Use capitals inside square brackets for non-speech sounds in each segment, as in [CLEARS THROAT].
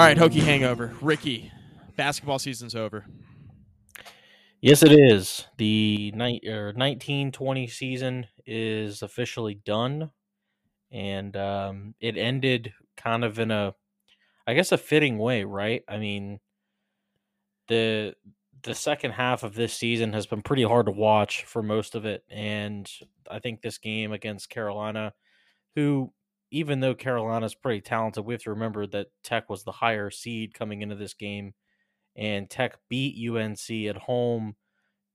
All right, Hokie Hangover. Ricky, basketball season's over. Yes, it is. The night or nineteen twenty season is officially done, and um, it ended kind of in a, I guess, a fitting way, right? I mean, the the second half of this season has been pretty hard to watch for most of it, and I think this game against Carolina, who even though Carolina's pretty talented, we have to remember that Tech was the higher seed coming into this game, and Tech beat UNC at home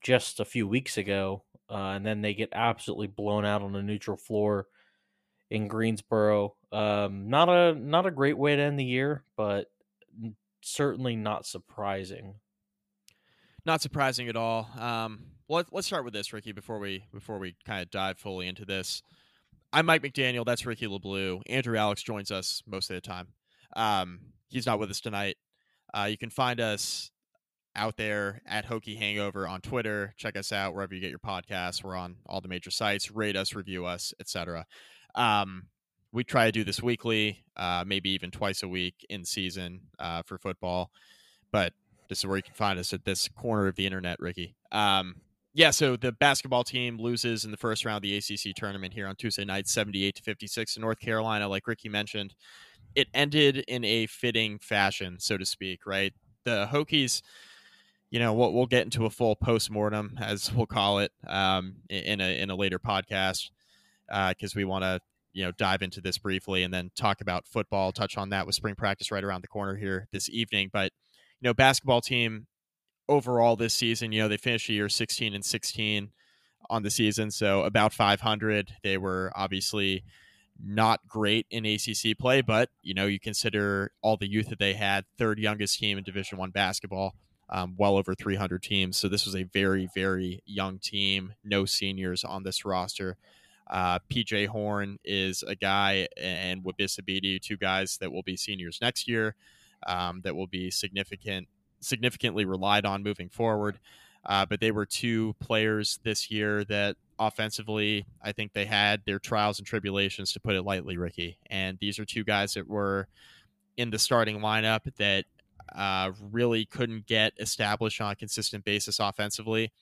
just a few weeks ago, uh, and then they get absolutely blown out on a neutral floor in Greensboro. Um, not a not a great way to end the year, but certainly not surprising. Not surprising at all. Um, well, let's start with this, Ricky, before we before we kind of dive fully into this. I'm Mike McDaniel. That's Ricky LeBlue. Andrew Alex joins us most of the time. Um, he's not with us tonight. Uh, you can find us out there at Hokie Hangover on Twitter. Check us out wherever you get your podcasts. We're on all the major sites. Rate us, review us, etc. Um, we try to do this weekly, uh, maybe even twice a week in season uh, for football. But this is where you can find us at this corner of the internet, Ricky. Um, yeah, so the basketball team loses in the first round of the ACC tournament here on Tuesday night, 78 to 56 to North Carolina, like Ricky mentioned. It ended in a fitting fashion, so to speak, right? The Hokies, you know, we'll, we'll get into a full post mortem, as we'll call it, um, in a in a later podcast, because uh, we want to you know dive into this briefly and then talk about football. Touch on that with spring practice right around the corner here this evening, but you know, basketball team overall this season. You know, they finished the year 16 and 16 on the season, so about 500. They were obviously not great in ACC play, but you know, you consider all the youth that they had, third youngest team in Division One basketball, um, well over 300 teams. So this was a very, very young team. No seniors on this roster. Uh, PJ Horne is a guy, and Wabissa Bede, two guys that will be seniors next year. Um, that will be significant significantly relied on moving forward. Uh, but they were two players this year that offensively, I think they had their trials and tribulations, to put it lightly, Ricky. And these are two guys that were in the starting lineup that uh, really couldn't get established on a consistent basis offensively.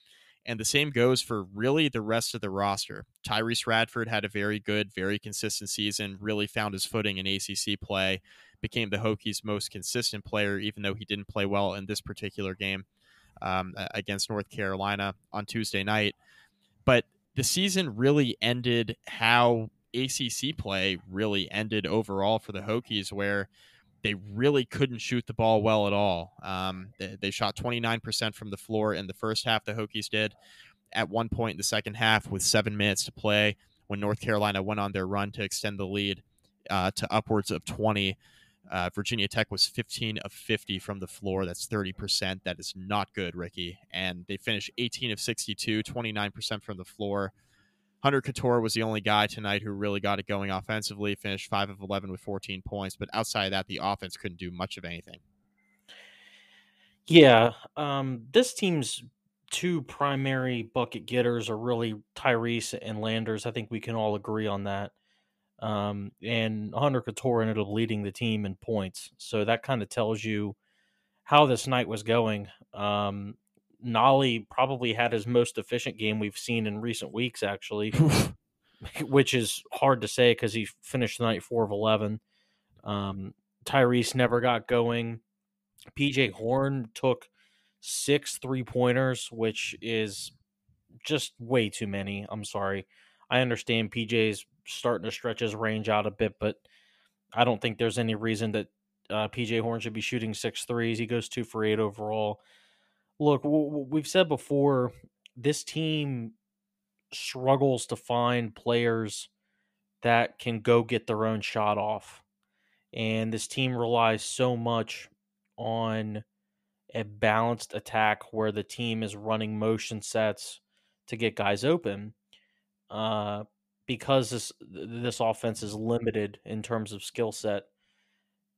And the same goes for really the rest of the roster. Tyrece Radford had a very good, very consistent season, really found his footing in ACC play became the Hokies' most consistent player, even though he didn't play well in this particular game um, against North Carolina on Tuesday night. But the season really ended how ACC play really ended overall for the Hokies, where they really couldn't shoot the ball well at all. Um, they, they, shot 29% from the floor in the first half, the Hokies did. At one point in the second half, with seven minutes to play, when North Carolina went on their run to extend the lead uh, to upwards of 20, uh, Virginia Tech was 15 of 50 from the floor. That's 30%. That is not good, Ricky. And they finished 18 of 62, 29% from the floor. Hunter Cattoor was the only guy tonight who really got it going offensively, finished 5 of 11 with 14 points. But outside of that, the offense couldn't do much of anything. Yeah. Um, this team's two primary bucket getters are really Tyrece and Landers. I think we can all agree on that. Um, and Hunter Cattoor ended up leading the team in points. So that kind of tells you how this night was going. Um, Nolley probably had his most efficient game we've seen in recent weeks, actually, [LAUGHS] [LAUGHS] which is hard to say because he finished the night four of 11. Um, Tyrece never got going. PJ Horne took six three pointers, which is just way too many. I'm sorry. I understand PJ's starting to stretch his range out a bit, but I don't think there's any reason that uh, PJ Horne should be shooting six threes. He goes two for eight overall. Look, we've said before, this team struggles to find players that can go get their own shot off. And this team relies so much on a balanced attack where the team is running motion sets to get guys open. Uh, because this this offense is limited in terms of skill set,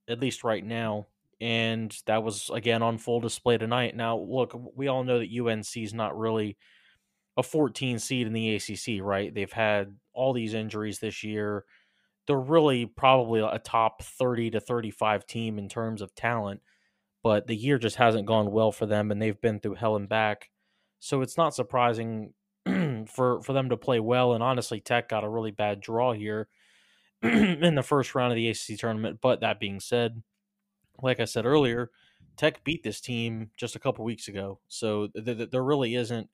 at least right now. And that was again on full display tonight. Now, look, we all know that UNC is not really a 14 seed in the ACC, right? They've had all these injuries this year. They're really probably a top 30 to 35 team in terms of talent, but the year just hasn't gone well for them and they've been through hell and back. So it's not surprising [CLEARS THROAT] for for them to play well and honestly Tech got a really bad draw here [CLEARS THROAT] in the first round of the ACC tournament, but that being said, like I said earlier, Tech beat this team just a couple weeks ago. So th- th- there really isn't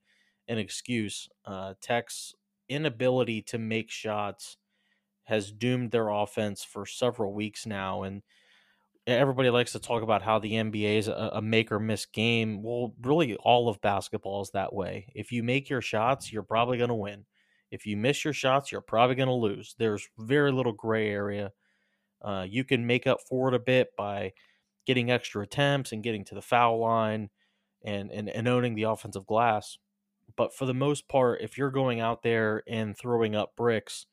an excuse. Uh, Tech's inability to make shots has doomed their offense for several weeks now, and everybody likes to talk about how the NBA is a, a make or miss game. Well, really, all of basketball is that way. If you make your shots, you're probably going to win. If you miss your shots, you're probably going to lose. There's very little gray area. Uh, you can make up for it a bit by getting extra attempts and getting to the foul line and, and, and owning the offensive glass. But for the most part, if you're going out there and throwing up bricks,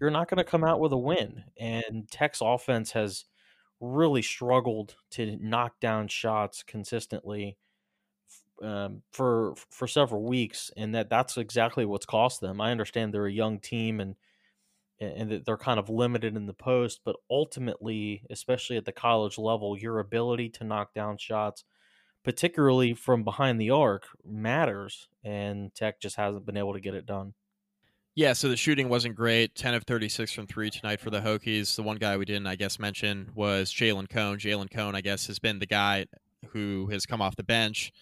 you're not going to come out with a win. And Tech's offense has really struggled to knock down shots consistently um, for for several weeks, and that that's exactly what's cost them. I understand they're a young team and and that they're kind of limited in the post, but ultimately, especially at the college level, your ability to knock down shots particularly from behind the arc, matters, and Tech just hasn't been able to get it done. Yeah, so the shooting wasn't great. 10 of 36 from three tonight for the Hokies. The one guy we didn't, I guess, mention was Jalen Cone. Jalen Cone, I guess, has been the guy who has come off the bench.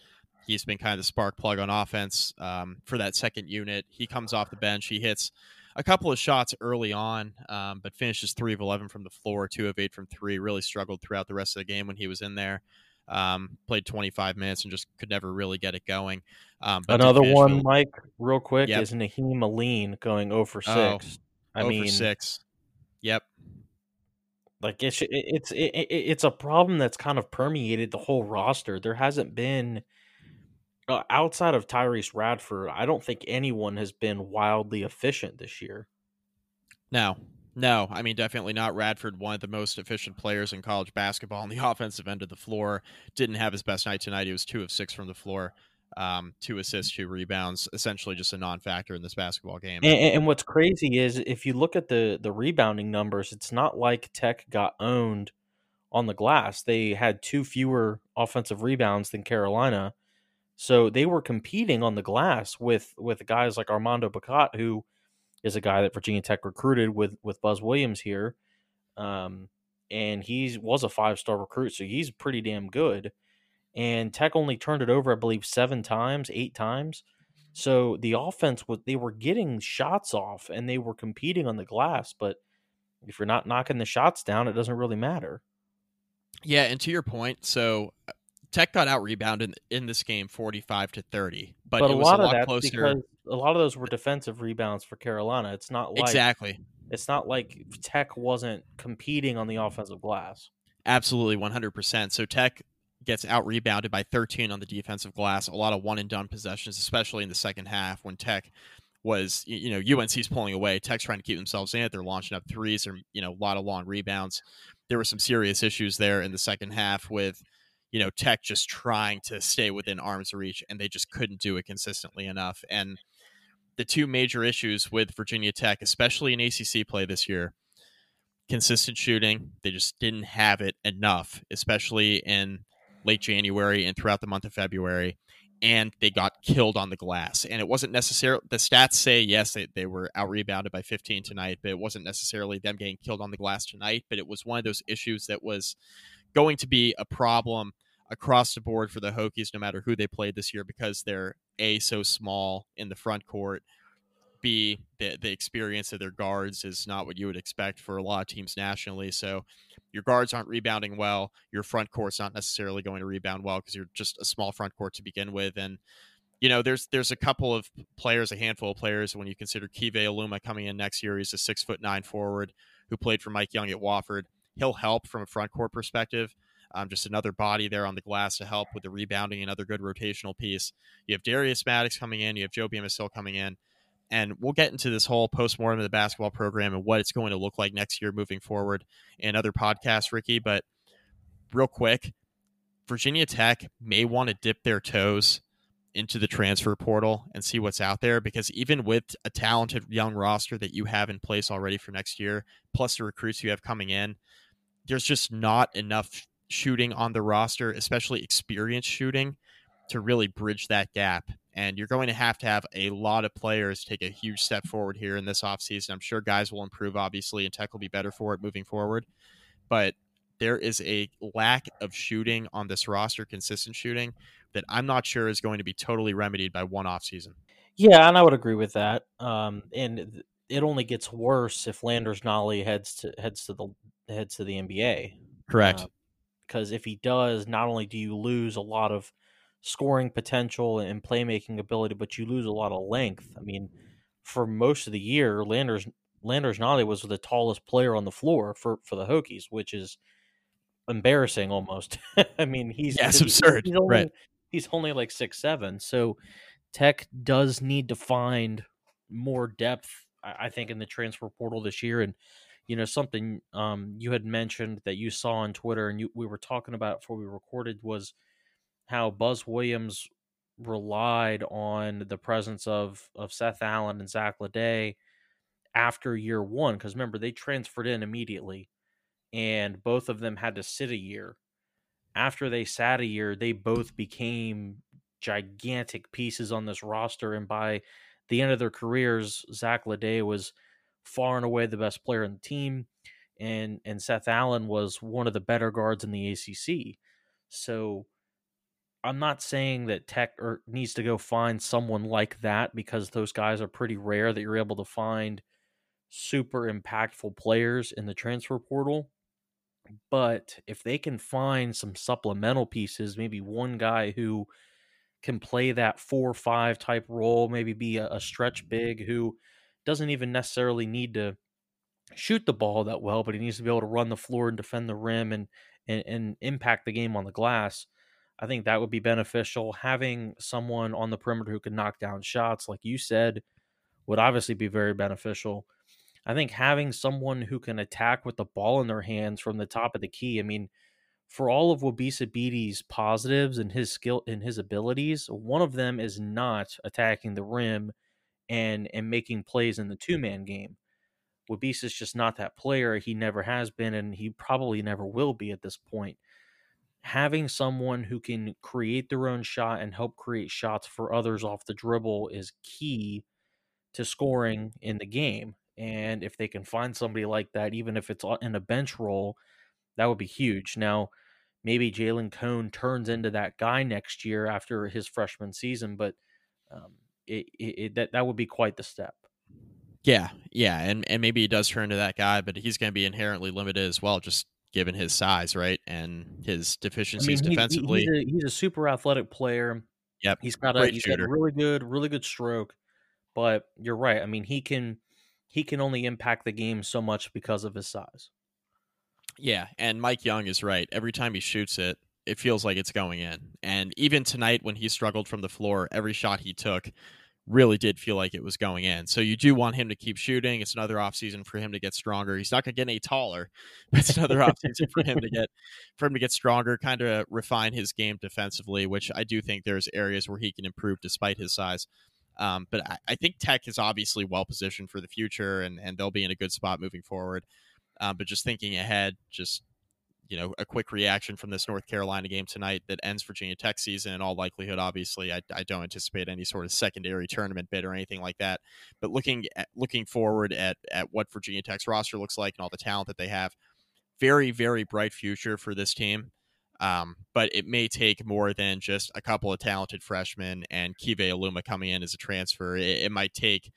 He's been kind of the spark plug on offense um, for that second unit. He comes off the bench. He hits a couple of shots early on, um, but finishes three of 11 from the floor, two of eight from three. Really struggled throughout the rest of the game when he was in there. Um, played 25 minutes and just could never really get it going. Um, Another one, really, Mike, real quick, yep. is Nahiem Alleyne going 0 for 6. Oh, I mean, 6. Yep. Like it's it's it, it's a problem that's kind of permeated the whole roster. There hasn't been uh, outside of Tyrece Radford, I don't think anyone has been wildly efficient this year. No, no, I mean definitely not. Radford, one of the most efficient players in college basketball on the [LAUGHS] offensive end of the floor, didn't have his best night tonight. He was two of six from the floor, um, two assists, two rebounds, essentially just a non-factor in this basketball game. And, and what's crazy is if you look at the the rebounding numbers, it's not like Tech got owned on the glass. They had two fewer offensive rebounds than Carolina, so they were competing on the glass with with guys like Armando Bacot who is a guy that Virginia Tech recruited with with Buzz Williams here, um, and he was a five star recruit, so he's pretty damn good. And Tech only turned it over, I believe, seven times, eight times. So the offense was they were getting shots off and they were competing on the glass, but if you're not knocking the shots down, it doesn't really matter. Yeah, and to your point, so uh, Tech got out rebounded in this game, forty-five to thirty, but, but a lot a of lot closer. Because a lot of those were defensive rebounds for Carolina. It's not like exactly. It's not like Tech wasn't competing on the offensive glass. Absolutely, one hundred percent. So Tech gets out rebounded by thirteen on the defensive glass. A lot of one and done possessions, especially in the second half when Tech was you know UNC's pulling away. Tech's trying to keep themselves in it. They're launching up threes or you know a lot of long rebounds. There were some serious issues there in the second half with you know Tech just trying to stay within arm's reach, and they just couldn't do it consistently enough. And the two major issues with Virginia Tech, especially in ACC play this year, consistent shooting. They just didn't have it enough, especially in late January and throughout the month of February. And they got killed on the glass. And it wasn't necessarily the stats say, yes, they, they were out rebounded by 15 tonight, but it wasn't necessarily them getting killed on the glass tonight. But it was one of those issues that was going to be a problem across the board for the Hokies, no matter who they played this year, because they're a so small in the front court. B the the experience of their guards is not what you would expect for a lot of teams nationally. So your guards aren't rebounding well. Your front court's not necessarily going to rebound well because you're just a small front court to begin with. And you know, there's there's a couple of players, a handful of players when you consider Keve Aluma coming in next year. He's a six foot nine forward who played for Mike Young at Wofford. He'll help from a front court perspective. Um, just another body there on the glass to help with the rebounding, another good rotational piece. You have Darius Maddox coming in, you have Joe Bamisile coming in, and we'll get into this whole postmortem of the basketball program and what it's going to look like next year moving forward in other podcasts, Ricky. But real quick, Virginia Tech may want to dip their toes into the transfer portal and see what's out there because even with a talented young roster that you have in place already for next year, plus the recruits you have coming in, there's just not enough shooting on the roster, especially experienced shooting, to really bridge that gap. And you're going to have to have a lot of players take a huge step forward here in this offseason. I'm sure guys will improve, obviously, and Tech will be better for it moving forward. But there is a lack of shooting on this roster, consistent shooting, that I'm not sure is going to be totally remedied by one off season. Yeah, and I would agree with that. Um, and it only gets worse if Landers Nolley heads to heads to the heads to the NBA. Correct. Uh, because if he does, not only do you lose a lot of scoring potential and playmaking ability, but you lose a lot of length. I mean, for most of the year, Landers Landers Nolley was the tallest player on the floor for for the Hokies, which is embarrassing almost. [LAUGHS] I mean, he's yeah, it's absurd. He's only, right. he's only like six seven. So Tech does need to find more depth, I think, in the transfer portal this year. And you know, something um, you had mentioned that you saw on Twitter, and you, we were talking about before we recorded was how Buzz Williams relied on the presence of of Seth Allen and Zach LeDay after year one. Because remember, they transferred in immediately and both of them had to sit a year. After they sat a year, they both became gigantic pieces on this roster. And by the end of their careers, Zach LeDay was far and away the best player in the team. And and Seth Allen was one of the better guards in the ACC. So I'm not saying that Tech or needs to go find someone like that because those guys are pretty rare that you're able to find super impactful players in the transfer portal. But if they can find some supplemental pieces, maybe one guy who can play that four or five type role, maybe be a, a stretch mm-hmm. big who doesn't even necessarily need to shoot the ball that well, but he needs to be able to run the floor and defend the rim and, and, and impact the game on the glass. I think that would be beneficial. Having someone on the perimeter who can knock down shots, like you said, would obviously be very beneficial. I think having someone who can attack with the ball in their hands from the top of the key. I mean, for all of Wabissa Bede's positives and his skill and his abilities, one of them is not attacking the rim and and making plays in the two man game. Wabissa's just not that player. He never has been, and he probably never will be at this point. Having someone who can create their own shot and help create shots for others off the dribble is key to scoring in the game. And if they can find somebody like that, even if it's in a bench role, that would be huge. Now, maybe Jalen Cone turns into that guy next year after his freshman season, but um, it, it, that that would be quite the step. Yeah, yeah, and and maybe he does turn to that guy, but he's going to be inherently limited as well, just given his size, right, and his deficiencies I mean, defensively. He's a, he's a, super athletic player. Yep, he's got a he's got a really good, really good stroke. But you're right. I mean, he can he can only impact the game so much because of his size. Yeah, and Mike Young is right. Every time he shoots it, it feels like it's going in. And even tonight when he struggled from the floor, every shot he took really did feel like it was going in. So you do want him to keep shooting. It's another offseason for him to get stronger. He's not going to get any taller, [LAUGHS] but it's another offseason for him to get for him to get stronger, kind of refine his game defensively, which I do think there's areas where he can improve despite his size. Um, but I, I, think Tech is obviously well positioned for the future, and and they'll be in a good spot moving forward. Um, but just thinking ahead, just you know, a quick reaction from this North Carolina game tonight that ends Virginia Tech season. In all likelihood, obviously, I, I don't anticipate any sort of secondary tournament bid or anything like that. But looking at, looking forward at at what Virginia Tech's roster looks like and all the talent that they have, very very bright future for this team. Um, but it may take more than just a couple of talented freshmen and Keve Aluma coming in as a transfer. It, it might take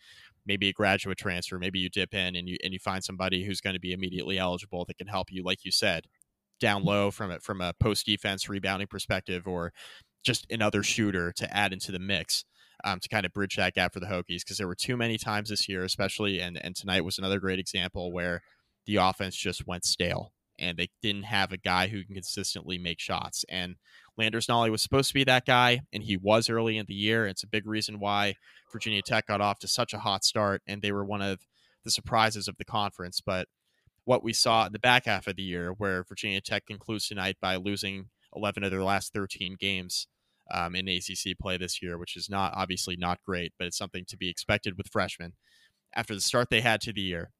maybe a graduate transfer. Maybe you dip in and you and you find somebody who's going to be immediately eligible that can help you, like you said, down low from it from a post defense rebounding perspective, or just another shooter to add into the mix. Um, to kind of bridge that gap for the Hokies because there were too many times this year, especially and and tonight was another great example where the offense just went stale and they didn't have a guy who can consistently make shots. And Landers Nolley was supposed to be that guy, and he was early in the year. It's a big reason why Virginia Tech got off to such a hot start, and they were one of the surprises of the conference. But what we saw in the back half of the year, where Virginia Tech concludes tonight by losing 11 of their last 13 games um, in ACC play this year, which is not obviously not great, but it's something to be expected with freshmen. After the start they had to the year,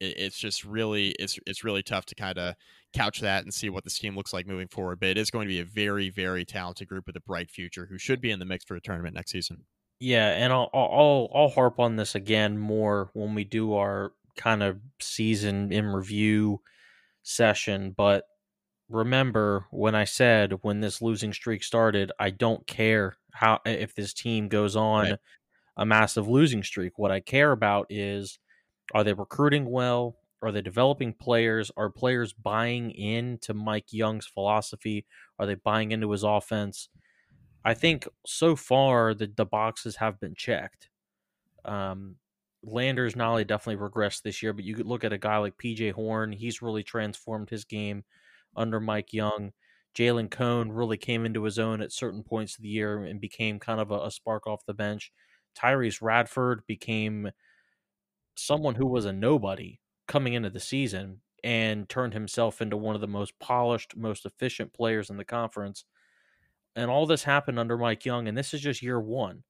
it, it's just really it's it's really tough to kind of couch that and see what this team looks like moving forward. But it is going to be a very very talented group with a bright future who should be in the mix for a tournament next season. Yeah, and I'll I'll I'll harp on this again more when we do our kind of season in review session, but remember when I said when this losing streak started, I don't care how if this team goes on right. a massive losing streak. What I care about is are they recruiting well? Are they developing players? Are players buying into Mike Young's philosophy? Are they buying into his offense? I think so far the, the boxes have been checked. Um, Landers Nolley definitely regressed this year, but you could look at a guy like PJ Horne. He's really transformed his game under Mike Young. Jalen Cone really came into his own at certain points of the year and became kind of a, a spark off the bench. Tyrece Radford became someone who was a nobody coming into the season and turned himself into one of the most polished, most efficient players in the conference. And all this happened under Mike Young, and this is just year one.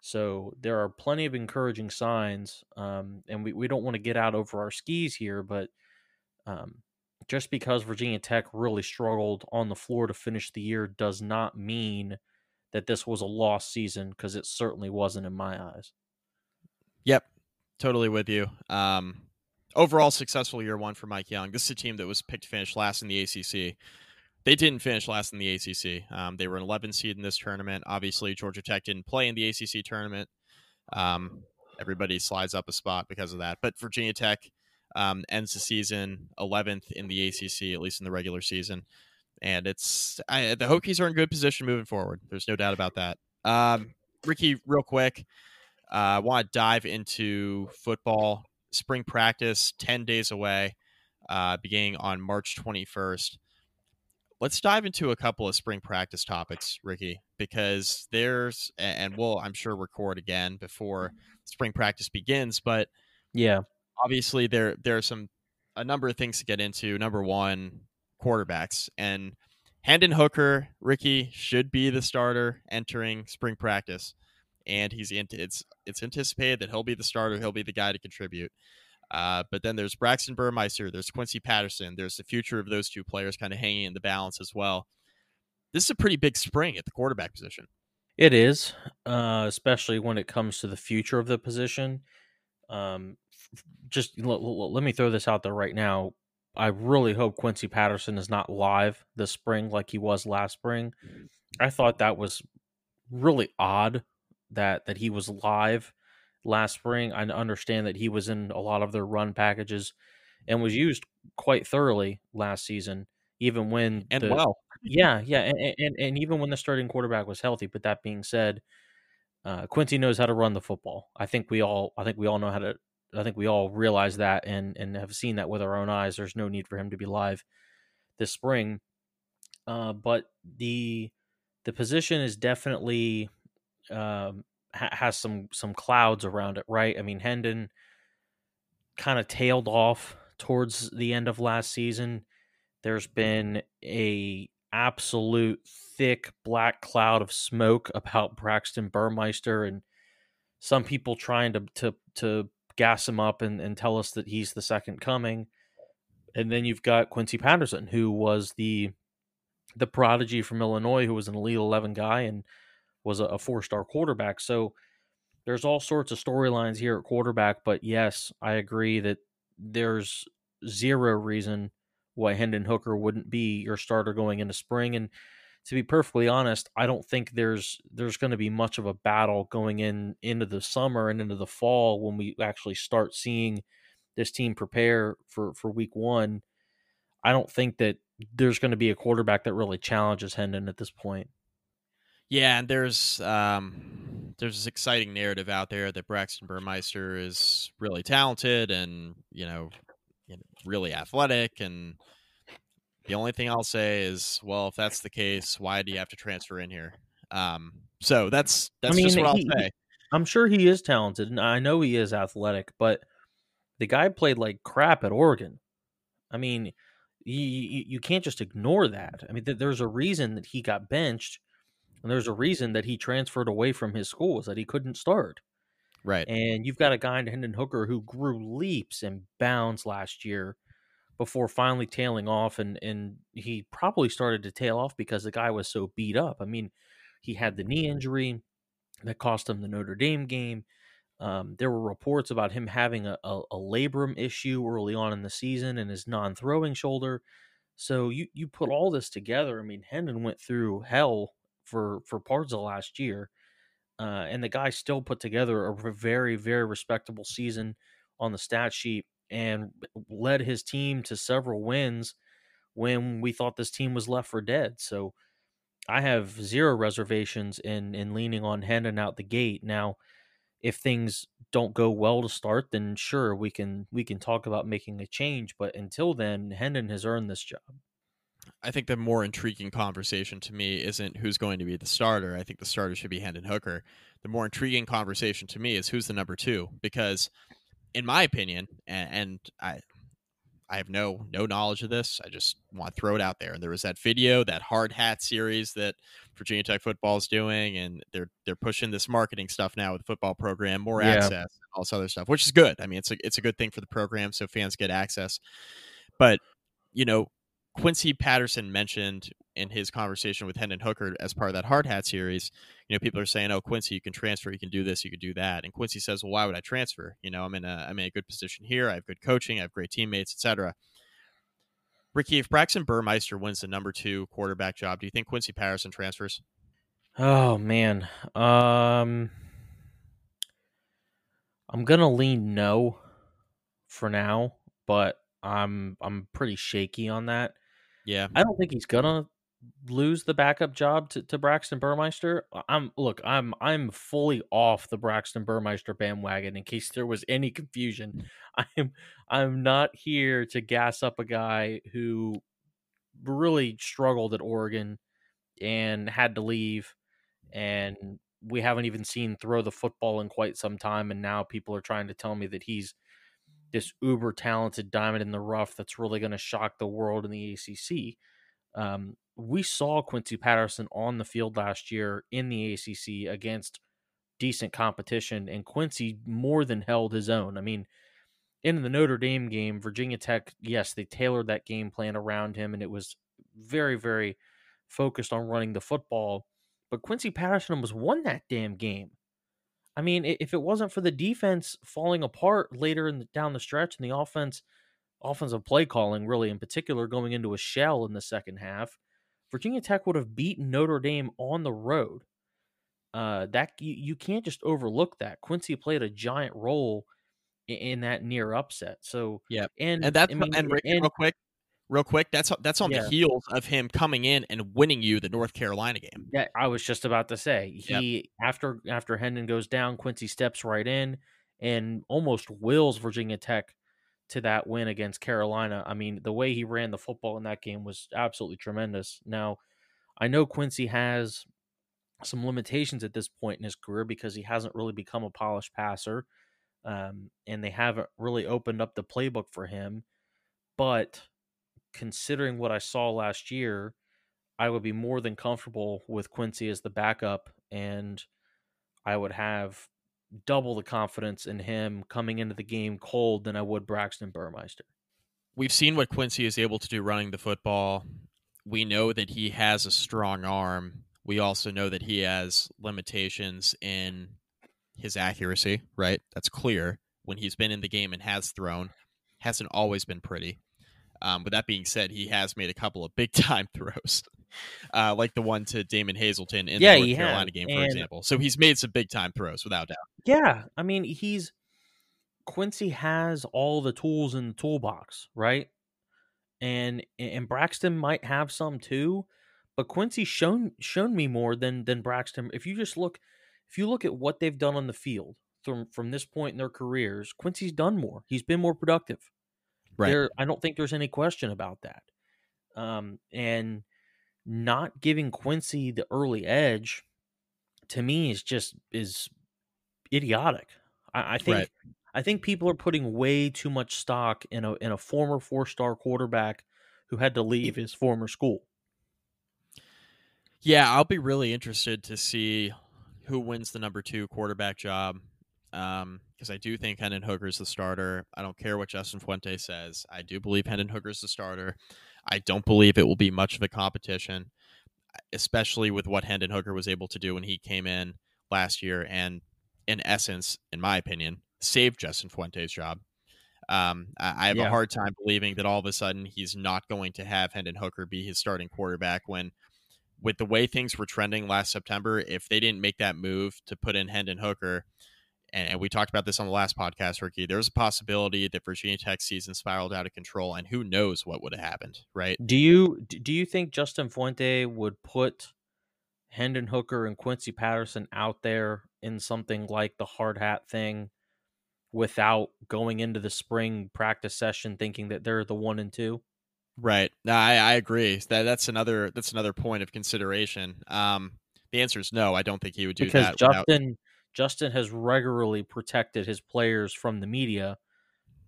So there are plenty of encouraging signs, um, and we, we don't want to get out over our skis here, but um, just because Virginia Tech really struggled on the floor to finish the year does not mean that this was a lost season because it certainly wasn't in my eyes. Yep, totally with you. Um, overall successful year one for Mike Young. This is a team that was picked to finish last in the ACC. They didn't finish last in the ACC. Um, they were an 11 seed in this tournament. Obviously, Georgia Tech didn't play in the ACC tournament. Um, everybody slides up a spot because of that. But Virginia Tech um, ends the season 11th in the ACC, at least in the regular season. And it's I, the Hokies are in good position moving forward. There's no doubt about that. Um, Ricky, real quick, I uh, want to dive into football. Spring practice, 10 days away, uh, beginning on March 21st. Let's dive into a couple of spring practice topics, Ricky, because there's, and we'll, I'm sure, record again before mm-hmm. spring practice begins. But yeah, obviously there there are some a number of things to get into. Number one, quarterbacks and Hendon Hooker, Ricky should be the starter entering spring practice and he's it's it's anticipated that he'll be the starter. He'll be the guy to contribute. Uh, but then there's Braxton Burmeister, there's Quincy Patterson, there's the future of those two players kind of hanging in the balance as well. This is a pretty big spring at the quarterback position. It is, uh, especially when it comes to the future of the position. Um, just l- l- let me throw this out there right now. I really hope Quincy Patterson is not live this spring like he was last spring. I thought that was really odd that that he was live last spring. I understand that he was in a lot of their run packages and was used quite thoroughly last season, even when and the, well, [LAUGHS] yeah, yeah, and, and and even when the starting quarterback was healthy. But that being said, uh, Quincy knows how to run the football. I think we all, I think we all know how to. I think we all realize that and and have seen that with our own eyes. There's no need for him to be live this spring, uh, but the the position is definitely um, ha- has some some clouds around it, right? I mean, Hendon kind of tailed off towards the end of last season. There's been a absolute thick black cloud of smoke about Braxton Burmeister and some people trying to to to gas him up and, and tell us that he's the second coming. And then you've got Quincy Patterson, who was the the prodigy from Illinois, who was an elite eleven guy and was a, four star quarterback. So there's all sorts of storylines here at quarterback. But yes, I agree that there's zero reason why Hendon Hooker wouldn't be your starter going into spring. And to be perfectly honest, I don't think there's there's going to be much of a battle going in into the summer and into the fall when we actually start seeing this team prepare for for week one. I don't think that there's going to be a quarterback that really challenges Hendon at this point. Yeah, and there's um, there's this exciting narrative out there that Braxton Burmeister is really talented and you know, really athletic and the only thing I'll say is, well, if that's the case, why do you have to transfer in here? Um, so that's that's I mean, just what he, I'll say. I'm sure he is talented, and I know he is athletic, but the guy played like crap at Oregon. I mean, you, you can't just ignore that. I mean, there's a reason that he got benched, and there's a reason that he transferred away from his schools that he couldn't start. Right. And you've got a guy in Hendon Hooker who grew leaps and bounds last year before finally tailing off and and he probably started to tail off because the guy was so beat up. I mean, he had the knee injury that cost him the Notre Dame game. Um, there were reports about him having a, a, a, labrum issue early on in the season and his non-throwing shoulder. So you you put all this together. I mean, Hendon went through hell for for parts of last year, uh, and the guy still put together a very very respectable season on the stat sheet and led his team to several wins when we thought this team was left for dead. So I have zero reservations in in leaning on Hendon out the gate. Now, if things don't go well to start, then sure we can we can talk about making a change. But until then, Hendon has earned this job. I think the more intriguing conversation to me isn't who's going to be the starter. I think the starter should be Hendon Hooker. The more intriguing conversation to me is who's the number two because in my opinion, and, and I I have no no knowledge of this. I just want to throw it out there. And there was that video, that hard hat series that Virginia Tech football is doing, and they're they're pushing this marketing stuff now with the football program, more yeah. access, all this other stuff, which is good. I mean, it's a it's a good thing for the program, so fans get access. But you know, Quincy Patterson mentioned in his conversation with Hendon Hooker as part of that hard hat series, you know, people are saying, "Oh, Quincy, you can transfer, you can do this, you can do that," and Quincy says, "Well, why would I transfer? You know, I'm in a I'm in a good position here. I have good coaching, I have great teammates, etc." Ricky, if Braxton Burmeister wins the number two quarterback job, do you think Quincy Patterson transfers? Oh man, um, I'm gonna lean no for now, but I'm I'm pretty shaky on that. Yeah. I don't think he's gonna lose the backup job to, to Braxton Burmeister. I'm look, I'm I'm fully off the Braxton Burmeister bandwagon in case there was any confusion. Mm. [LAUGHS] I'm I'm not here to gas up a guy who really struggled at Oregon and had to leave and we haven't even seen throw the football in quite some time and now people are trying to tell me that he's this uber talented diamond in the rough that's really going to shock the world in the ACC. Um, we saw Quincy Patterson on the field last year in the ACC against decent competition, and Quincy more than held his own. I mean, in the Notre Dame game, Virginia Tech, yes, they tailored that game plan around him, and it was very, very focused on running the football. But Quincy Patterson almost won that damn game. I mean, if it wasn't for the defense falling apart later in the, down the stretch and the offense, offensive play calling, really in particular, going into a shell in the second half, Virginia Tech would have beaten Notre Dame on the road. Uh, that you, you can't just overlook that. Quincy played a giant role in, in that near upset. So yeah, and and that's I mean, and, and real quick, real quick. That's that's on yeah. the heels of him coming in and winning you the North Carolina game. Yeah, I was just about to say he yep. after after Hendon goes down, Quincy steps right in and almost wills Virginia Tech to that win against Carolina. I mean, the way he ran the football in that game was absolutely tremendous. Now, I know Quincy has some limitations at this point in his career because he hasn't really become a polished passer. Um, and they haven't really opened up the playbook for him. But considering what I saw last year, I would be more than comfortable with Quincy as the backup, and I would have double the confidence in him coming into the game cold than I would Braxton Burmeister. We've seen what Quincy is able to do running the football. We know that he has a strong arm. We also know that he has limitations in his accuracy, right? That's clear. When he's been in the game and has thrown, hasn't always been pretty. Um, with that being said, he has made a couple of big [LAUGHS] time throws, uh, like the one to Damon Hazelton in Yeah, the North Carolina has, game, for and- example. So he's made some big time throws without doubt. Yeah, I mean, he's Quincy has all the tools in the toolbox, right? And and Braxton might have some too, but Quincy's shown shown me more than than Braxton. If you just look, if you look at what they've done on the field from from this point in their careers, Quincy's done more. He's been more productive. Right. There, I don't think there's any question about that. Um, and not giving Quincy the early edge to me is just is idiotic. I, I think Right. I think people are putting way too much stock in a in a former four star quarterback who had to leave his former school. Yeah, I'll be really interested to see who wins the number two quarterback job. Because I do think Hendon Hooker is the starter. I don't care what Justin Fuente says. I do believe Hendon Hooker is the starter. I don't believe it will be much of a competition, especially with what Hendon Hooker was able to do when he came in last year and, in essence, in my opinion, saved Justin Fuente's job. Um, I, I have Yeah. a hard time believing that all of a sudden he's not going to have Hendon Hooker be his starting quarterback when with the way things were trending last September, if they didn't make that move to put in Hendon Hooker, and, and we talked about this on the last podcast, Ricky, there's a possibility that Virginia Tech season spiraled out of control, and who knows what would have happened, right? Do you do you think Justin Fuente would put Hendon Hooker and Quincy Patterson out there in something like the hard hat thing without going into the spring practice session thinking that they're the one and two? Right. No, I, I agree. That that's another that's another point of consideration. Um, the answer is no. I don't think he would do that. because that. without- Justin has regularly protected his players from the media,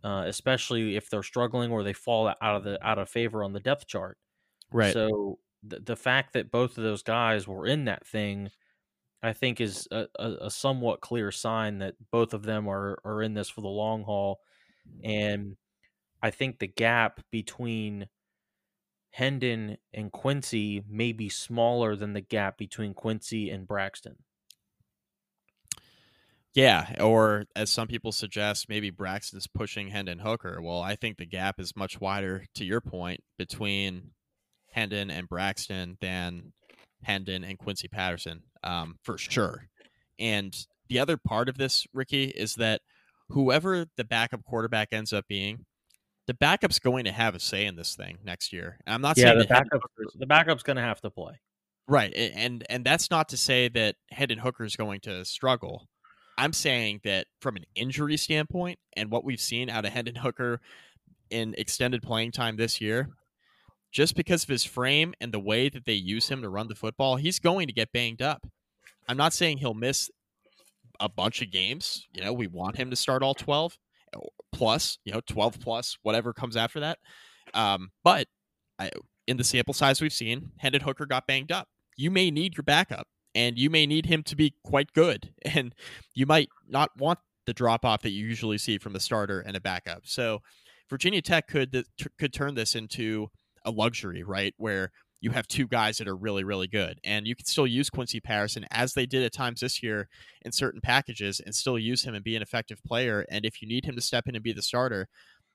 uh, especially if they're struggling or they fall out of the out of favor on the depth chart. right. So the the fact that both of those guys were in that thing, I think, is a, a, a somewhat clear sign that both of them are are in this for the long haul, and I think the gap between Hendon and Quincy may be smaller than the gap between Quincy and Braxton. Yeah, or as some people suggest, maybe Braxton's pushing Hendon Hooker. Well, I think the gap is much wider, to your point, between Hendon and Braxton than Hendon and Quincy Patterson, um, for sure. And the other part of this, Ricky, is that whoever the backup quarterback ends up being, the backup's going to have a say in this thing next year. And I'm not yeah, saying the backup Hooker's- the backup's going to have to play. Right, and and that's not to say that Hendon Hooker is going to struggle. I'm saying that from an injury standpoint and what we've seen out of Hendon Hooker in extended playing time this year, just because of his frame and the way that they use him to run the football, he's going to get banged up. I'm not saying he'll miss a bunch of games. You know, we want him to start all 12 plus, you know, 12 plus, whatever comes after that. Um, but I, in the sample size we've seen, Hendon Hooker got banged up. You may need your backup, and you may need him to be quite good, [LAUGHS] and you might not want the drop off that you usually see from a starter and a backup. So, Virginia Tech could t- could turn this into a luxury, right? Where you have two guys that are really, really good, and you can still use Quincy Patterson as they did at times this year in certain packages, and still use him and be an effective player. And if you need him to step in and be the starter,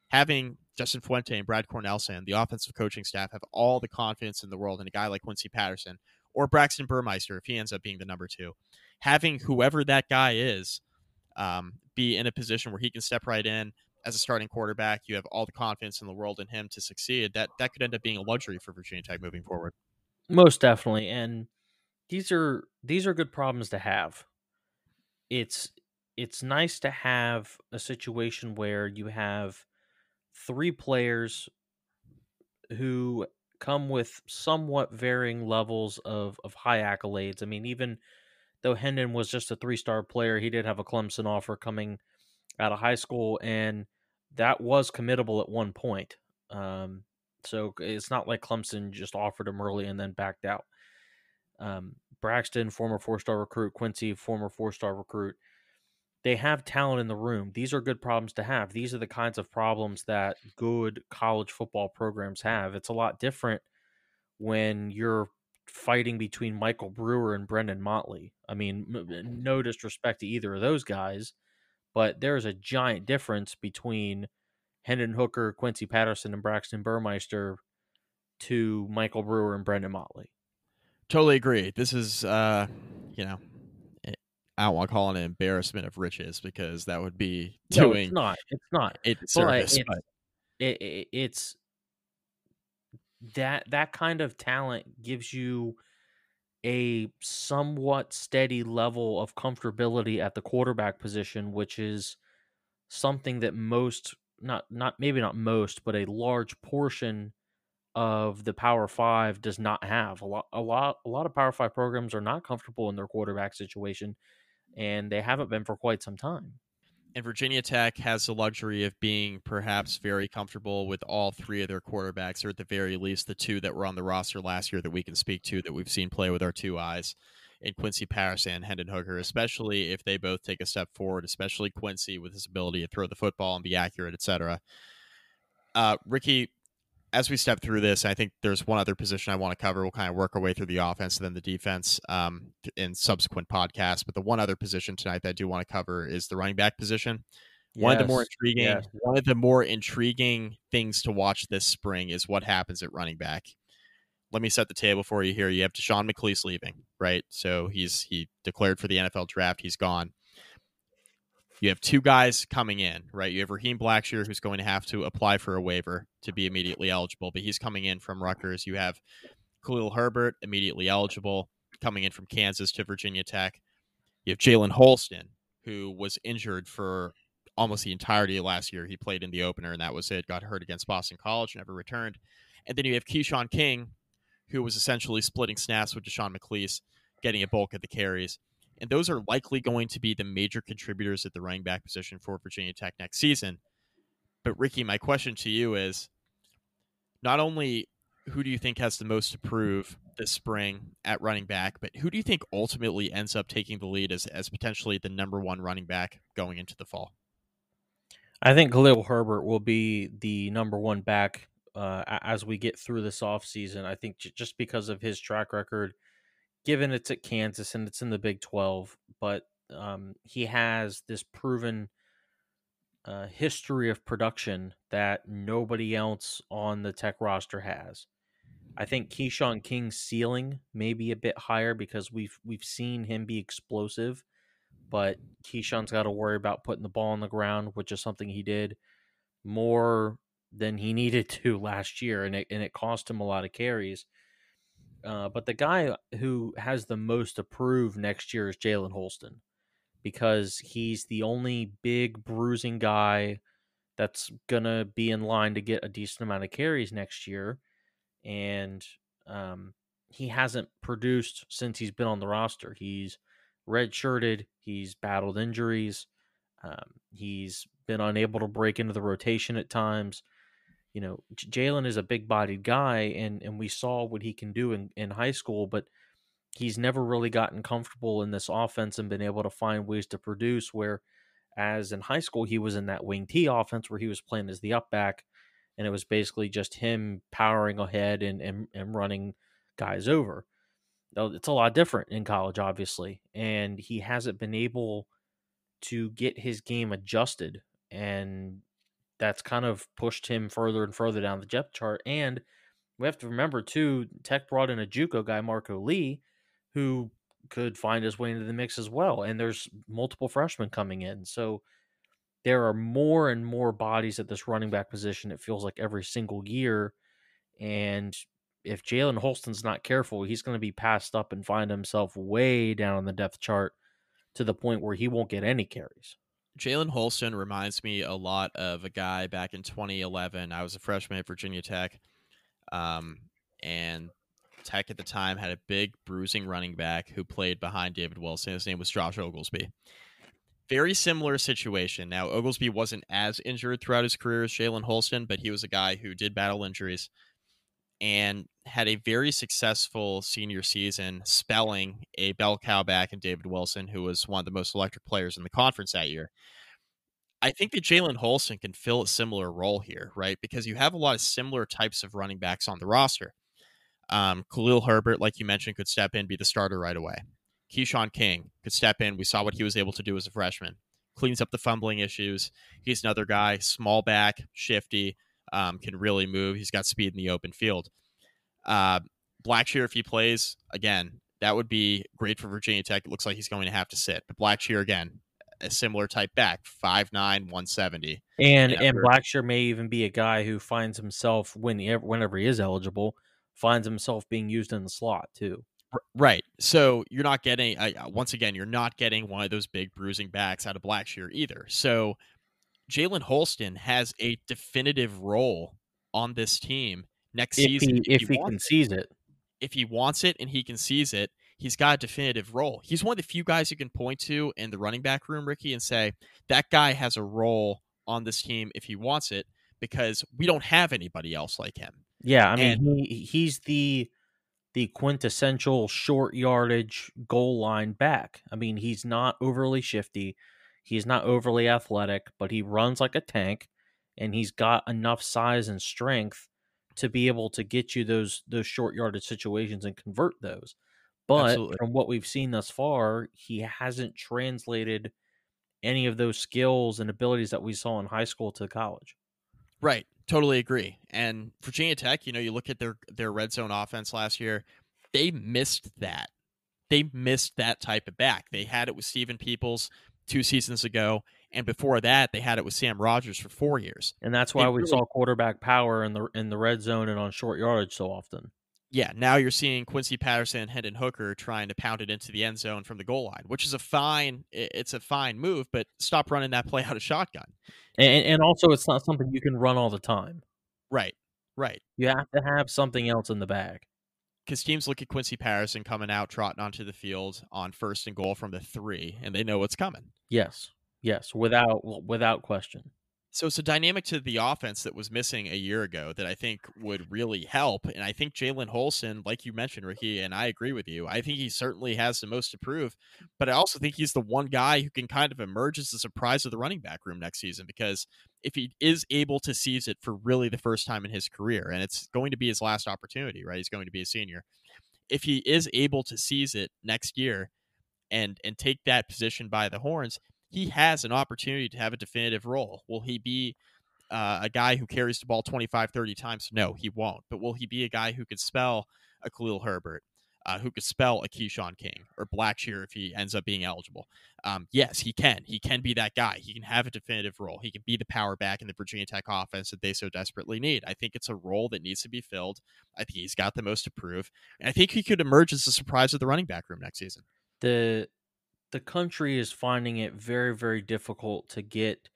having Justin Fuente and Brad Cornelsen, the offensive coaching staff, have all the confidence in the world in a guy like Quincy Patterson or Braxton Burmeister if he ends up being the number two. Having whoever that guy is um, be in a position where he can step right in as a starting quarterback, you have all the confidence in the world in him to succeed. That that could end up being a luxury for Virginia Tech moving forward. Most definitely, and these are these are good problems to have. It's it's nice to have a situation where you have three players who come with somewhat varying levels of of high accolades. I mean, even though Hendon was just a three star player, he did have a Clemson offer coming out of high school, and that was committable at one point. Um, so it's not like Clemson just offered him early and then backed out. Um, Braxton, former four star recruit, Quincy, former four star recruit. They have talent in the room. These are good problems to have. These are the kinds of problems that good college football programs have. It's a lot different when you're fighting between Michael Brewer and Brendan Motley. I mean, no disrespect to either of those guys, but there's a giant difference between Hendon Hooker, Quincy Patterson, and Braxton Burmeister to Michael Brewer and Brendan Motley. Totally agree. This is, uh, you know, I don't want to call it an embarrassment of riches because that would be No, doing it's not. It's not. it's- But It, it, it's that that kind of talent gives you a somewhat steady level of comfortability at the quarterback position, which is something that most not not maybe not most, but a large portion of the Power Five does not have. A lot a lot a lot of Power Five programs are not comfortable in their quarterback situation, and they haven't been for quite some time. and Virginia Tech has the luxury of being perhaps very comfortable with all three of their quarterbacks, or at the very least, the two that were on the roster last year that we can speak to that we've seen play with our two eyes in Quincy Patterson and Hendon Hooker, especially if they both take a step forward, especially Quincy with his ability to throw the football and be accurate, etc. Uh, Ricky, as we step through this, I think there's one other position I want to cover. We'll kind of work our way through the offense and then the defense um, in subsequent podcasts. But the one other position tonight that I do want to cover is the running back position. One of the more intriguing, yes. one of the more intriguing things to watch this spring is what happens at running back. Let me set the table for you here. You have Deshaun McClease leaving, right? So he's he declared for the NFL draft. He's gone. You have two guys coming in, right? You have Raheem Blackshear, who's going to have to apply for a waiver to be immediately eligible, but he's coming in from Rutgers. You have Khalil Herbert, immediately eligible, coming in from Kansas to Virginia Tech. You have Jalen Holston, who was injured for almost the entirety of last year. He played in the opener, and that was it. Got hurt against Boston College, never returned. And then you have Keshawn King, who was essentially splitting snaps with Deshaun McClease, getting a bulk of the carries. And those are likely going to be the major contributors at the running back position for Virginia Tech next season. But Ricky, my question to you is not only who do you think has the most to prove this spring at running back, but who do you think ultimately ends up taking the lead as, as potentially the number one running back going into the fall? I think Khalil Herbert will be the number one back uh, as we get through this offseason. I think j- just because of his track record, given it's at Kansas and it's in the Big 12, but um, he has this proven uh, history of production that nobody else on the tech roster has. I think Keshawn King's ceiling may be a bit higher because we've we've seen him be explosive, but Keshawn's got to worry about putting the ball on the ground, which is something he did more than he [LAUGHS] needed to last year, and it and it cost him a lot of carries. Uh, but the guy who has the most approved next year is Jalen Holston because he's the only big bruising guy that's gonna be in line to get a decent amount of carries next year, and um, he hasn't produced since he's been on the roster. He's redshirted. He's battled injuries. Um, he's been unable to break into the rotation at times. You know, Jalen is a big bodied guy, and, and we saw what he can do in, in high school, but he's never really gotten comfortable in this offense and been able to find ways to produce. Where, as in high school, he was in that wing T offense where he was playing as the up back, and it was basically just him powering ahead and, and, and running guys over. It's a lot different in college, obviously, and he hasn't been able to get his game adjusted, and that's kind of pushed him further and further down the depth chart. And we have to remember too, Tech brought in a JUCO guy, Marco Lee, who could find his way into the mix as well. And there's multiple freshmen coming in, so there are more and more bodies at this running back position. It feels like every single year, and if Jalen Holston's not careful, he's going to be passed up and find himself way down on the depth chart to the point where he won't get any carries. Jalen Holston reminds me a lot of a guy back in 2011. I was a freshman at Virginia Tech, um, and Tech at the time had a big bruising running back who played behind David Wilson. His name was Josh Oglesby. Very similar situation. Now, Oglesby wasn't as injured throughout his career as Jalen Holston, but he was a guy who did battle injuries and had a very successful senior season, spelling a bell cow back in David Wilson, who was one of the most electric players in the conference that year. I think that Jalen Holston can fill a similar role here, right? Because you have a lot of similar types of running backs on the roster. Um, Khalil Herbert, like you mentioned, could step in, be the starter right away. Keshawn King could step in. We saw what he was able to do as a freshman. cleans up the fumbling issues. He's another guy, small back, shifty, um, can really move. He's got speed in the open field. Uh, Blackshear, if he plays again, that would be great for Virginia Tech. It looks like he's going to have to sit, but Blackshear again, a similar type back, 5'9", 170. And and Blackshear may even be a guy who finds himself when whenever he is eligible, finds himself being used in the slot too. Right. So you're not getting uh, once again, you're not getting one of those big bruising backs out of Blackshear either. So Jalen Holston has a definitive role on this team next if season. He, if, if he, can seize it. If he wants it and he can seize it, he's got a definitive role. He's one of the few guys you can point to in the running back room, Ricky, and say, that guy has a role on this team if he wants it, because we don't have anybody else like him. Yeah, I mean and, he, he's the the quintessential short yardage goal line back. I mean, he's not overly shifty. He's not overly athletic, but he runs like a tank and he's got enough size and strength to be able to get you those those short yardage situations and convert those. But Absolutely. from what we've seen thus far, he hasn't translated any of those skills and abilities that we saw in high school to college. Right. Totally agree. And Virginia Tech, you know, you look at their their red zone offense last year, they missed that. They missed that type of back. They had it with Steven Peoples two seasons ago, and before that, they had it with Sam Rogers for four years. And that's why we really, saw quarterback power in the in the red zone and on short yardage so often. Yeah, now you're seeing Quincy Patterson and Hendon Hooker trying to pound it into the end zone from the goal line, which is a fine it's a fine move, but stop running that play [LAUGHS] out of shotgun. And and also it's not something you can run all the time. Right. Right. You have to have something else in the bag because teams look at Quincy Patterson coming out, trotting onto the field on first and goal from the three, and they know what's coming. Yes, yes, without without question. So it's a dynamic to the offense that was missing a year ago that I think would really help. And I think Jalen Holston, like you mentioned, Ricky, and I agree with you. I think he certainly has the most to prove. But I also think he's the one guy who can kind of emerge as the surprise of the running back room next season because if he is able to seize it for really the first time in his career, and it's going to be his last opportunity, right? He's going to be a senior. If he is able to seize it next year and and take that position by the horns, he has an opportunity to have a definitive role. Will he be uh, a guy who carries the ball 25, 30 times? No, he won't. But will he be a guy who could spell a Khalil Herbert, uh, who could spell a Keshawn King or Blackshear if he ends up being eligible? Um, yes, he can. He can be that guy. He can have a definitive role. He can be the power back in the Virginia Tech offense that they so desperately need. I think it's a role that needs to be filled. I think he's got the most to prove. And I think he could emerge as a surprise of the running back room next season. The the country is finding it very, very difficult to get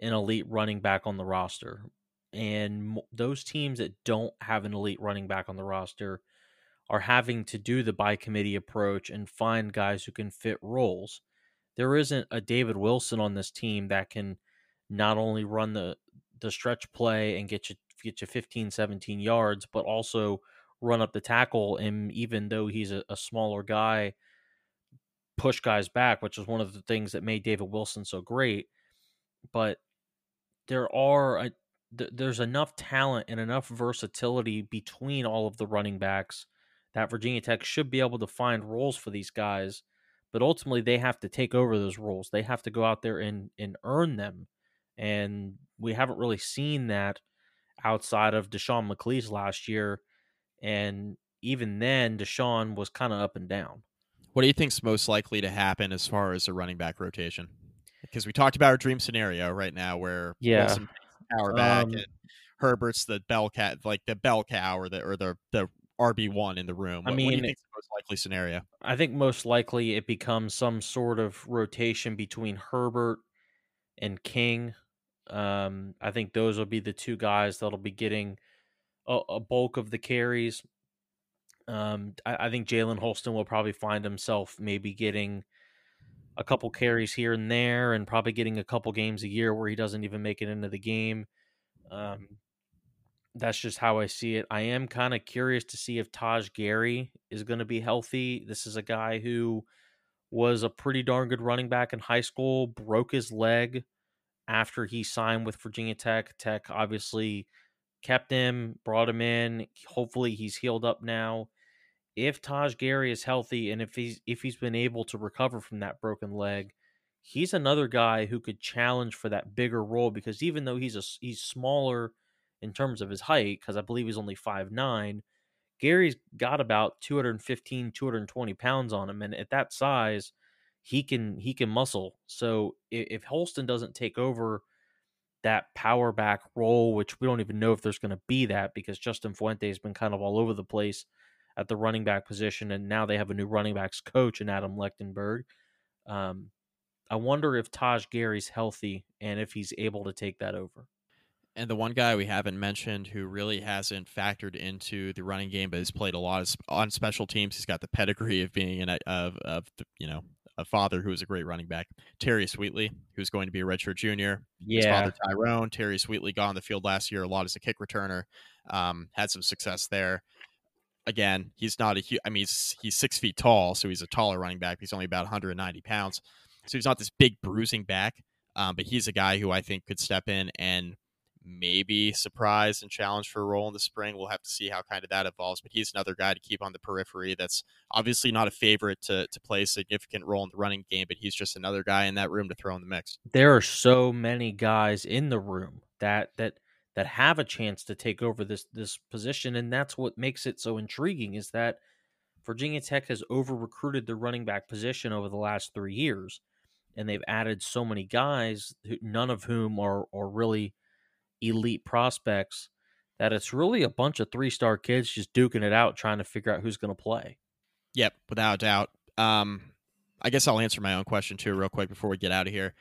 an elite running back on the roster. And those teams that don't have an elite running back on the roster are having to do the by committee approach and find guys who can fit roles. There isn't a David Wilson on this team that can not only run the the stretch play and get you get you 15 17 yards but also run up the tackle and even though he's a, a smaller guy push guys back, which is one of the things that made David Wilson so great. But there are a, th- there's enough talent and enough versatility between all of the running backs that Virginia Tech should be able to find roles for these guys. But ultimately, they have to take over those roles. They have to go out there and, and earn them. And we haven't really seen that outside of Deshaun McClease last year. And even then, Deshaun was kind of up and down. What do you think's most likely to happen as far as a running back rotation? Because we talked about our dream scenario right now, where yeah, Wilson power back um, and Herbert's the bell cat, like the bell cow or the or the the RB one in the room. What, I mean, what do you think's the most likely scenario? I think most likely it becomes some sort of rotation between Herbert and King. Um, I think those will be the two guys that'll be getting a, a bulk of the carries. Um, I, I think Jalen Holston will probably find himself maybe getting a couple carries here and there, and probably getting a couple games a year where he doesn't even make it into the game. Um, that's just how I see it. I am kind of curious to see if Tahj Gary is going to be healthy. This is a guy who was a pretty darn good running back in high school, broke his leg after he signed with Virginia Tech. Tech obviously kept him, brought him in. Hopefully he's healed up now. If Tahj Gary is healthy and if he's if he's been able to recover from that broken leg, he's another guy who could challenge for that bigger role because even though he's a he's smaller in terms of his height because I believe he's only five nine, Gary's got about 215 220 pounds on him and at that size he can he can muscle. So if, if Holston doesn't take over that power back role, which we don't even know if there's going to be that because Justin Fuente has been kind of all over the place at the running back position, and now they have a new running backs coach in Adam Lechtenberg. Um, I wonder if Tahj Gary's healthy and if he's able to take that over. And the one guy we haven't mentioned who really hasn't factored into the running game, but has played a lot of on special teams. He's got the pedigree of being an of of you know a father who is a great running back, Terius Wheatley, who's going to be a redshirt junior. Yeah. His father Tyrone, Terius Wheatley, got on the field last year a lot as a kick returner. Um, had some success there. Again, he's not a huge. I mean, he's he's six feet tall, so he's a taller running back. He's only about 190 pounds, so he's not this big bruising back. Um, but he's a guy who I think could step in and maybe surprise and challenge for a role in the spring. We'll have to see how kind of that evolves. But he's another guy to keep on the periphery. That's obviously not a favorite to to play a significant role in the running game, but he's just another guy in that room to throw in the mix. There are so many guys in the room that that that have a chance to take over this this position, and that's what makes it so intriguing. Is that Virginia Tech has over recruited the running back position over the last three years, and they've added so many guys, none of whom are are really elite prospects that it's really a bunch of three star kids just duking it out trying to figure out who's going to play. Yep, without a doubt. Um, I guess I'll answer my own question too, real quick, before we get out of here.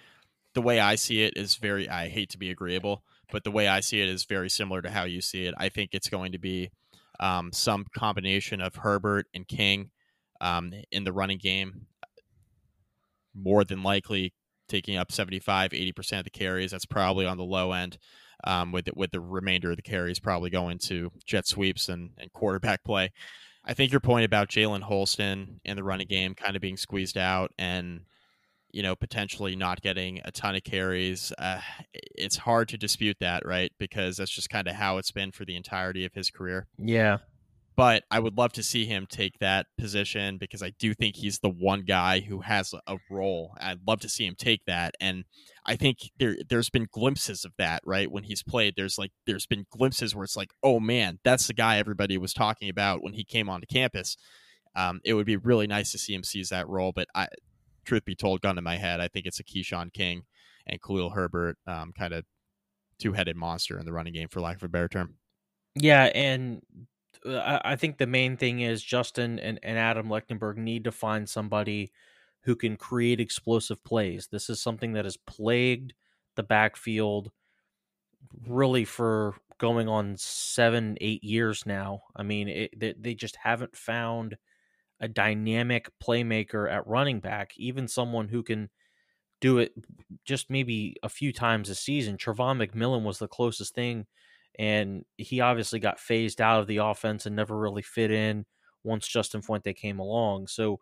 The way I see it is very, I hate to be agreeable, but the way I see it is very similar to how you see it. I think it's going to be um, some combination of Herbert and King um, in the running game. More than likely taking up 75, 80% of the carries. That's probably on the low end um, with with the remainder of the carries probably going to jet sweeps and, and quarterback [LAUGHS] play. I think your point about Jalen Holston and the running game kind of being squeezed out and you know potentially not getting a ton of carries, uh, it's hard to dispute that, right? Because that's just kind of how it's been for the entirety of his career. Yeah, but I would love to see him take that position because I do think he's the one guy who has a role. I'd love to see him take that, and I think there there's been glimpses of that right when he's played. There's like there's been glimpses where it's like, oh man, that's the guy everybody was talking about when he came onto campus. Um, it would be really nice to see him seize that role, but I, truth be told, gun to my head, I think it's a Keshawn King and Khalil Herbert um, kind of two headed monster in the running game, for lack of a better term. Yeah, and Uh, I, think the main thing is Justin and, and Adam Lechtenberg need to find somebody who can create explosive plays. This is something that has plagued the backfield really for going on seven, eight years now. I mean, it, they, they just haven't found a dynamic playmaker at running back, even someone who can do it just maybe a few times a season. Travon McMillan was the closest thing and he obviously got phased out of the offense and never really fit in once Justin Fuente came along. So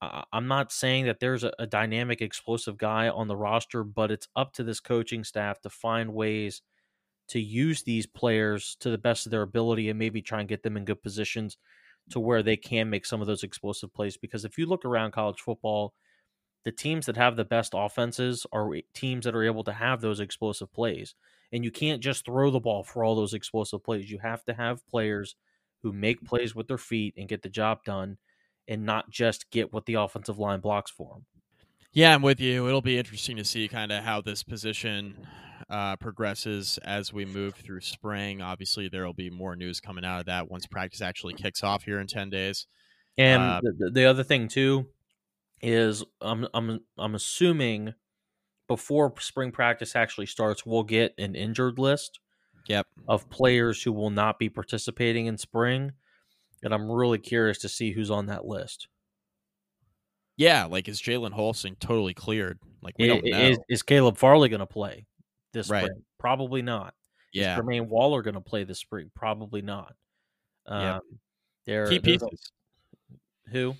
uh, I'm not saying that there's a, a, dynamic, explosive guy on the roster, but it's up to this coaching staff to find ways to use these players to the best of their ability and maybe try and get them in good positions to where they can make some of those explosive plays. Because if you look around college football, the teams that have the best offenses are teams that are able to have those explosive plays. And you can't just throw the ball for all those explosive plays. You have to have players who make plays with their feet and get the job done and not just get what the offensive line blocks for them. Yeah, I'm with you. It'll be interesting to see kind of how this position uh, progresses as we move through spring. Obviously, there will be more news coming out of that once practice actually kicks off here in 10 days. And uh, the, the other thing, too, is I'm, I'm, I'm assuming before spring practice actually starts, we'll get an injured list. Yep. Of players who will not be participating in spring, and I'm really curious to see who's on that list. Yeah, like is Jalen Holston totally cleared? Like we don't know. Is, is Caleb Farley going to play this right. spring? Probably not. Yeah. Is Jermaine Waller going to play this spring? Probably not. Um, yep. There, key pieces. Who?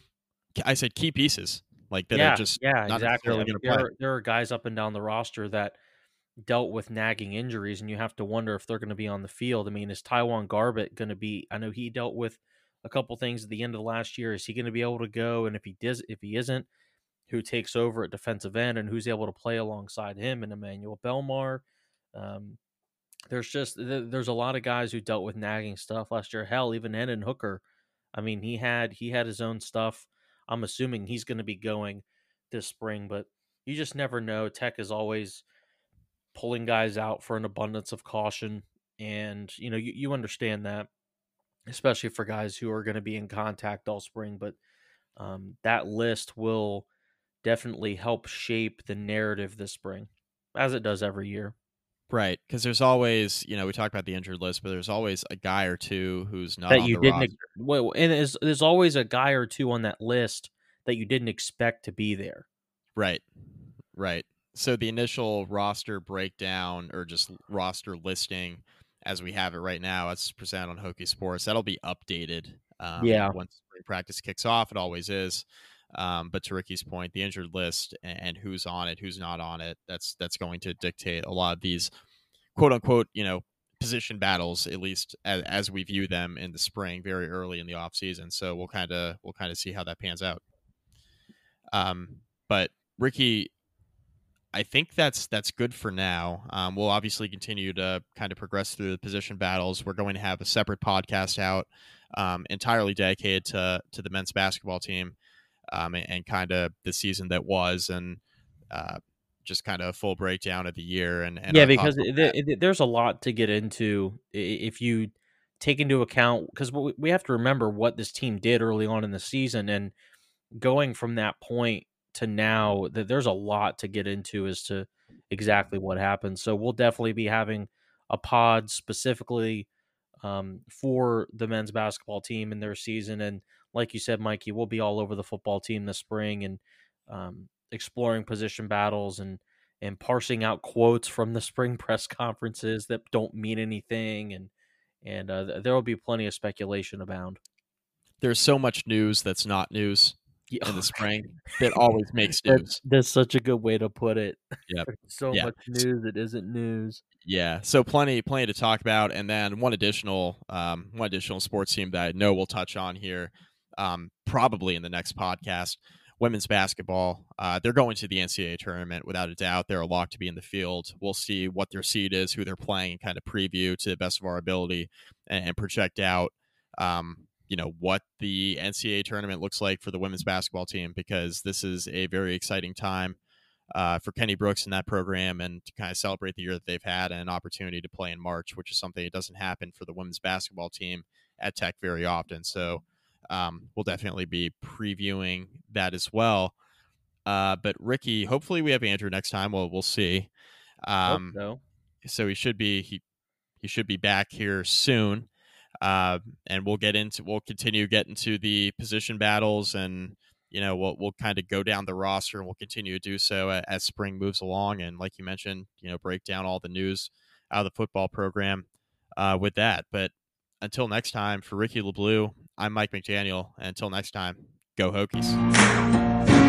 I said key pieces like that yeah, are just yeah, not exactly. I mean, there, are, there are guys up and down the roster that dealt with nagging injuries, and you have to wonder if they're going to be on the field. I mean, is TyJuan Garbutt going to be? I know he dealt with a couple things at the end of the last year. Is he going to be able to go? And if he does, if he isn't, who takes over at defensive end and who's able to play alongside him and Emmanuel Belmar. Um, there's just there's a lot of guys who dealt with nagging stuff last year. Hell, even Hendon Hooker. I mean, he had he had his own stuff. I'm assuming he's going to be going this spring, but you just never know. Tech is always pulling guys out for an abundance of caution, and you know you, you understand that, especially for guys who are going to be in contact all spring. But um, that list will definitely help shape the narrative this spring, as it does every year. Right, because there's always, you know, we talk about the injured list, but there's always a guy or two who's not that you didn't. roster. Well, and there's, there's always a guy or two on that list that you didn't expect to be there. Right, right. So the initial roster breakdown or just roster listing, as we have it right now, as presented on Hokie Sports, that'll be updated. Um, yeah. Once practice kicks off, it always is. Um, but to Ricky's point, the injured list and, who's on it, who's not on it, that's that's going to dictate a lot of these quote unquote, you know, position battles, at least as, as we view them in the spring, very early in the off season. So we'll kind of we'll kind of see how that pans out. Um, but Ricky, I think that's that's good for now. Um, we'll obviously continue to kind of progress through the position battles. We're going to have a separate podcast out um, entirely dedicated to to the men's basketball team um, and, and kind of the season that was and uh, just kind of a full breakdown of the year and, and yeah, because the, there's a lot to get into if you take into account because we we have to remember what this team did early on in the season and going from that point to now that there's a lot to get into as to exactly what happened. So we'll definitely be having a pod specifically um, for the men's basketball team and their season and like you said mikey we'll be all over the football team this spring and um, exploring position battles and and parsing out quotes from the spring [LAUGHS] press conferences that don't mean anything and and uh, th- there will be plenty of speculation abound There's so much news that's not news Yeah, in the spring [LAUGHS] that always makes That- news. that's such a good way to put it Yep. [LAUGHS] so Yeah. much news it isn't news Yeah, so plenty, plenty to talk about, and then one additional, um, one additional sports team that I know we'll touch on here, um, probably in the next podcast. Women's basketball, uh, they're going to the NCAA tournament without a doubt. They're a lock to be in the field. We'll see what their seed is, who they're playing, and kind of preview to the best of our ability, and, and project out, um, you know, what the NCAA tournament looks like for the women's basketball team because this is a very exciting time uh, for Kenny Brooks in that program and to kind of celebrate the year that they've had and an opportunity to play in March, which is something that doesn't happen for the women's basketball team at Tech very often. So um, we'll definitely be previewing that as well. Uh, but Ricky, hopefully we have Andrew next time. Well, we'll see. Um, so. so he should be he he should be back here soon. Uh, and we'll get into we'll continue getting to the position battles and you know we'll we'll kind of go down the roster and we'll continue to do so as, as spring moves along and like you mentioned you know break down all the news out of the football program uh, with that but until next time for Ricky LeBlue I'm Mike McDaniel and until next time go Hokies